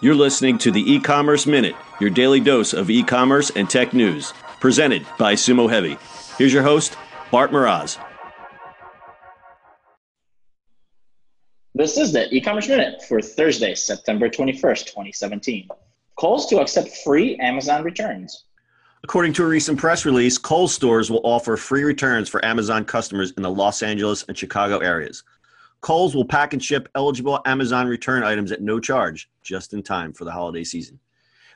You're listening to the e commerce minute, your daily dose of e commerce and tech news, presented by Sumo Heavy. Here's your host, Bart Mroz. This is the e-commerce minute for Thursday, September 21st, 2017. Kohl's to accept free Amazon returns. According to a recent press release, Kohl's stores will offer free returns for Amazon customers in the Los Angeles and Chicago areas. Kohl's will pack and ship eligible Amazon return items at no charge, just in time for the holiday season.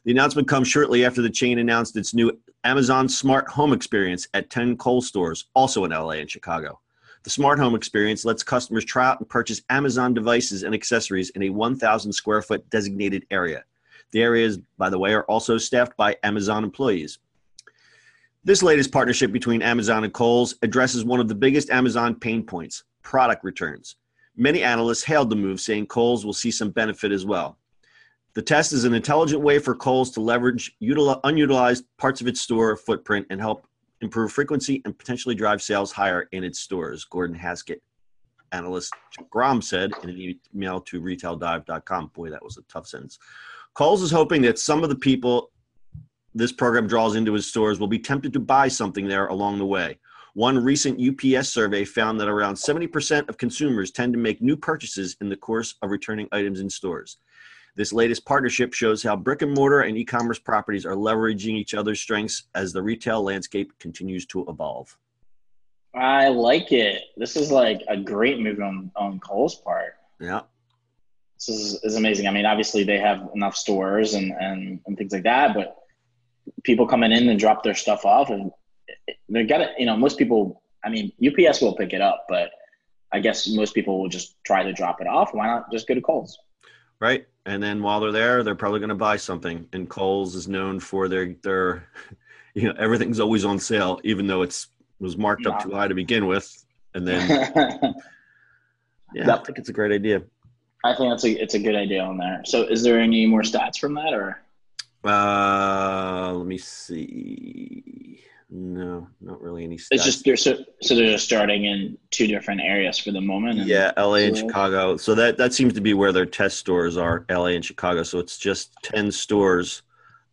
The announcement comes shortly after the chain announced its new Amazon Smart Home experience at 10 Kohl's stores, also in LA and Chicago. The smart home experience lets customers try out and purchase Amazon devices and accessories in a 1,000 square foot designated area. The areas, by the way, are also staffed by Amazon employees. This latest partnership between Amazon and Kohl's addresses one of the biggest Amazon pain points product returns. Many analysts hailed the move, saying Kohl's will see some benefit as well. The test is an intelligent way for Kohl's to leverage util- unutilized parts of its store footprint and help improve frequency, and potentially drive sales higher in its stores, Gordon Haskett, analyst Grom said in an email to retaildive.com. Boy, that was a tough sentence. Kohl's is hoping that some of the people this program draws into his stores will be tempted to buy something there along the way. One recent UPS survey found that around 70% of consumers tend to make new purchases in the course of returning items in stores. This latest partnership shows how brick and mortar and e commerce properties are leveraging each other's strengths as the retail landscape continues to evolve. I like it. This is like a great move on, on Kohl's part. Yeah. This is, is amazing. I mean, obviously, they have enough stores and, and, and things like that, but people coming in and drop their stuff off, and they got it. You know, most people, I mean, UPS will pick it up, but I guess most people will just try to drop it off. Why not just go to Kohl's? Right and then while they're there, they're probably going to buy something. And Kohl's is known for their their, you know, everything's always on sale, even though it's was marked up too high to begin with. And then, yeah. I think it's a great idea. I think that's a it's a good idea on there. So, is there any more stats from that, or? Uh, let me see. No, not really any. Stats. It's just they're so so they're just starting in two different areas for the moment. yeah, LA and Chicago. So that that seems to be where their test stores are, LA and Chicago. So it's just ten stores,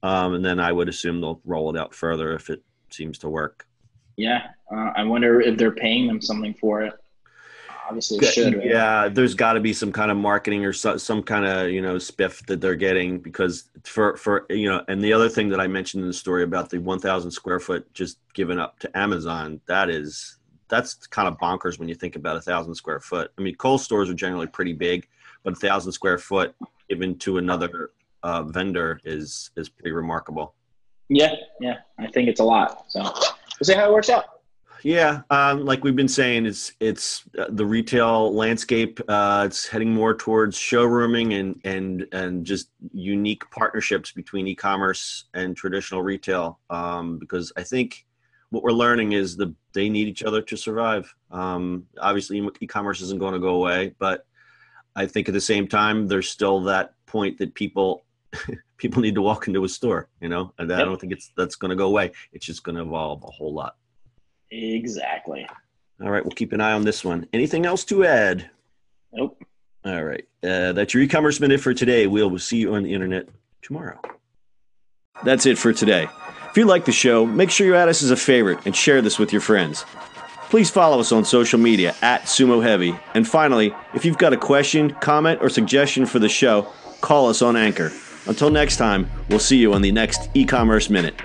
um, and then I would assume they'll roll it out further if it seems to work. Yeah, uh, I wonder if they're paying them something for it obviously should. Right? Yeah, there's got to be some kind of marketing or so, some kind of you know spiff that they're getting because for for you know, and the other thing that I mentioned in the story about the 1,000 square foot just given up to Amazon, that is that's kind of bonkers when you think about a thousand square foot. I mean, Kohl's stores are generally pretty big, but a thousand square foot given to another uh, vendor is is pretty remarkable. Yeah, yeah, I think it's a lot. So we'll see how it works out. Yeah, um, like we've been saying, it's it's uh, the retail landscape. Uh, it's heading more towards showrooming and and and just unique partnerships between e-commerce and traditional retail. Um, because I think what we're learning is the they need each other to survive. Um, obviously, e-commerce isn't going to go away, but I think at the same time, there's still that point that people people need to walk into a store. You know, and. I don't think it's that's going to go away. It's just going to evolve a whole lot. Exactly. All right, we'll keep an eye on this one. Anything else to add? Nope. All right. Uh, that's your e-commerce minute for today. We'll see you on the internet tomorrow. That's it for today. If you like the show, make sure you add us as a favorite and share this with your friends. Please follow us on social media at Sumo Heavy. And finally, if you've got a question, comment, or suggestion for the show, call us on Anchor. Until next time, we'll see you on the next e commerce minute.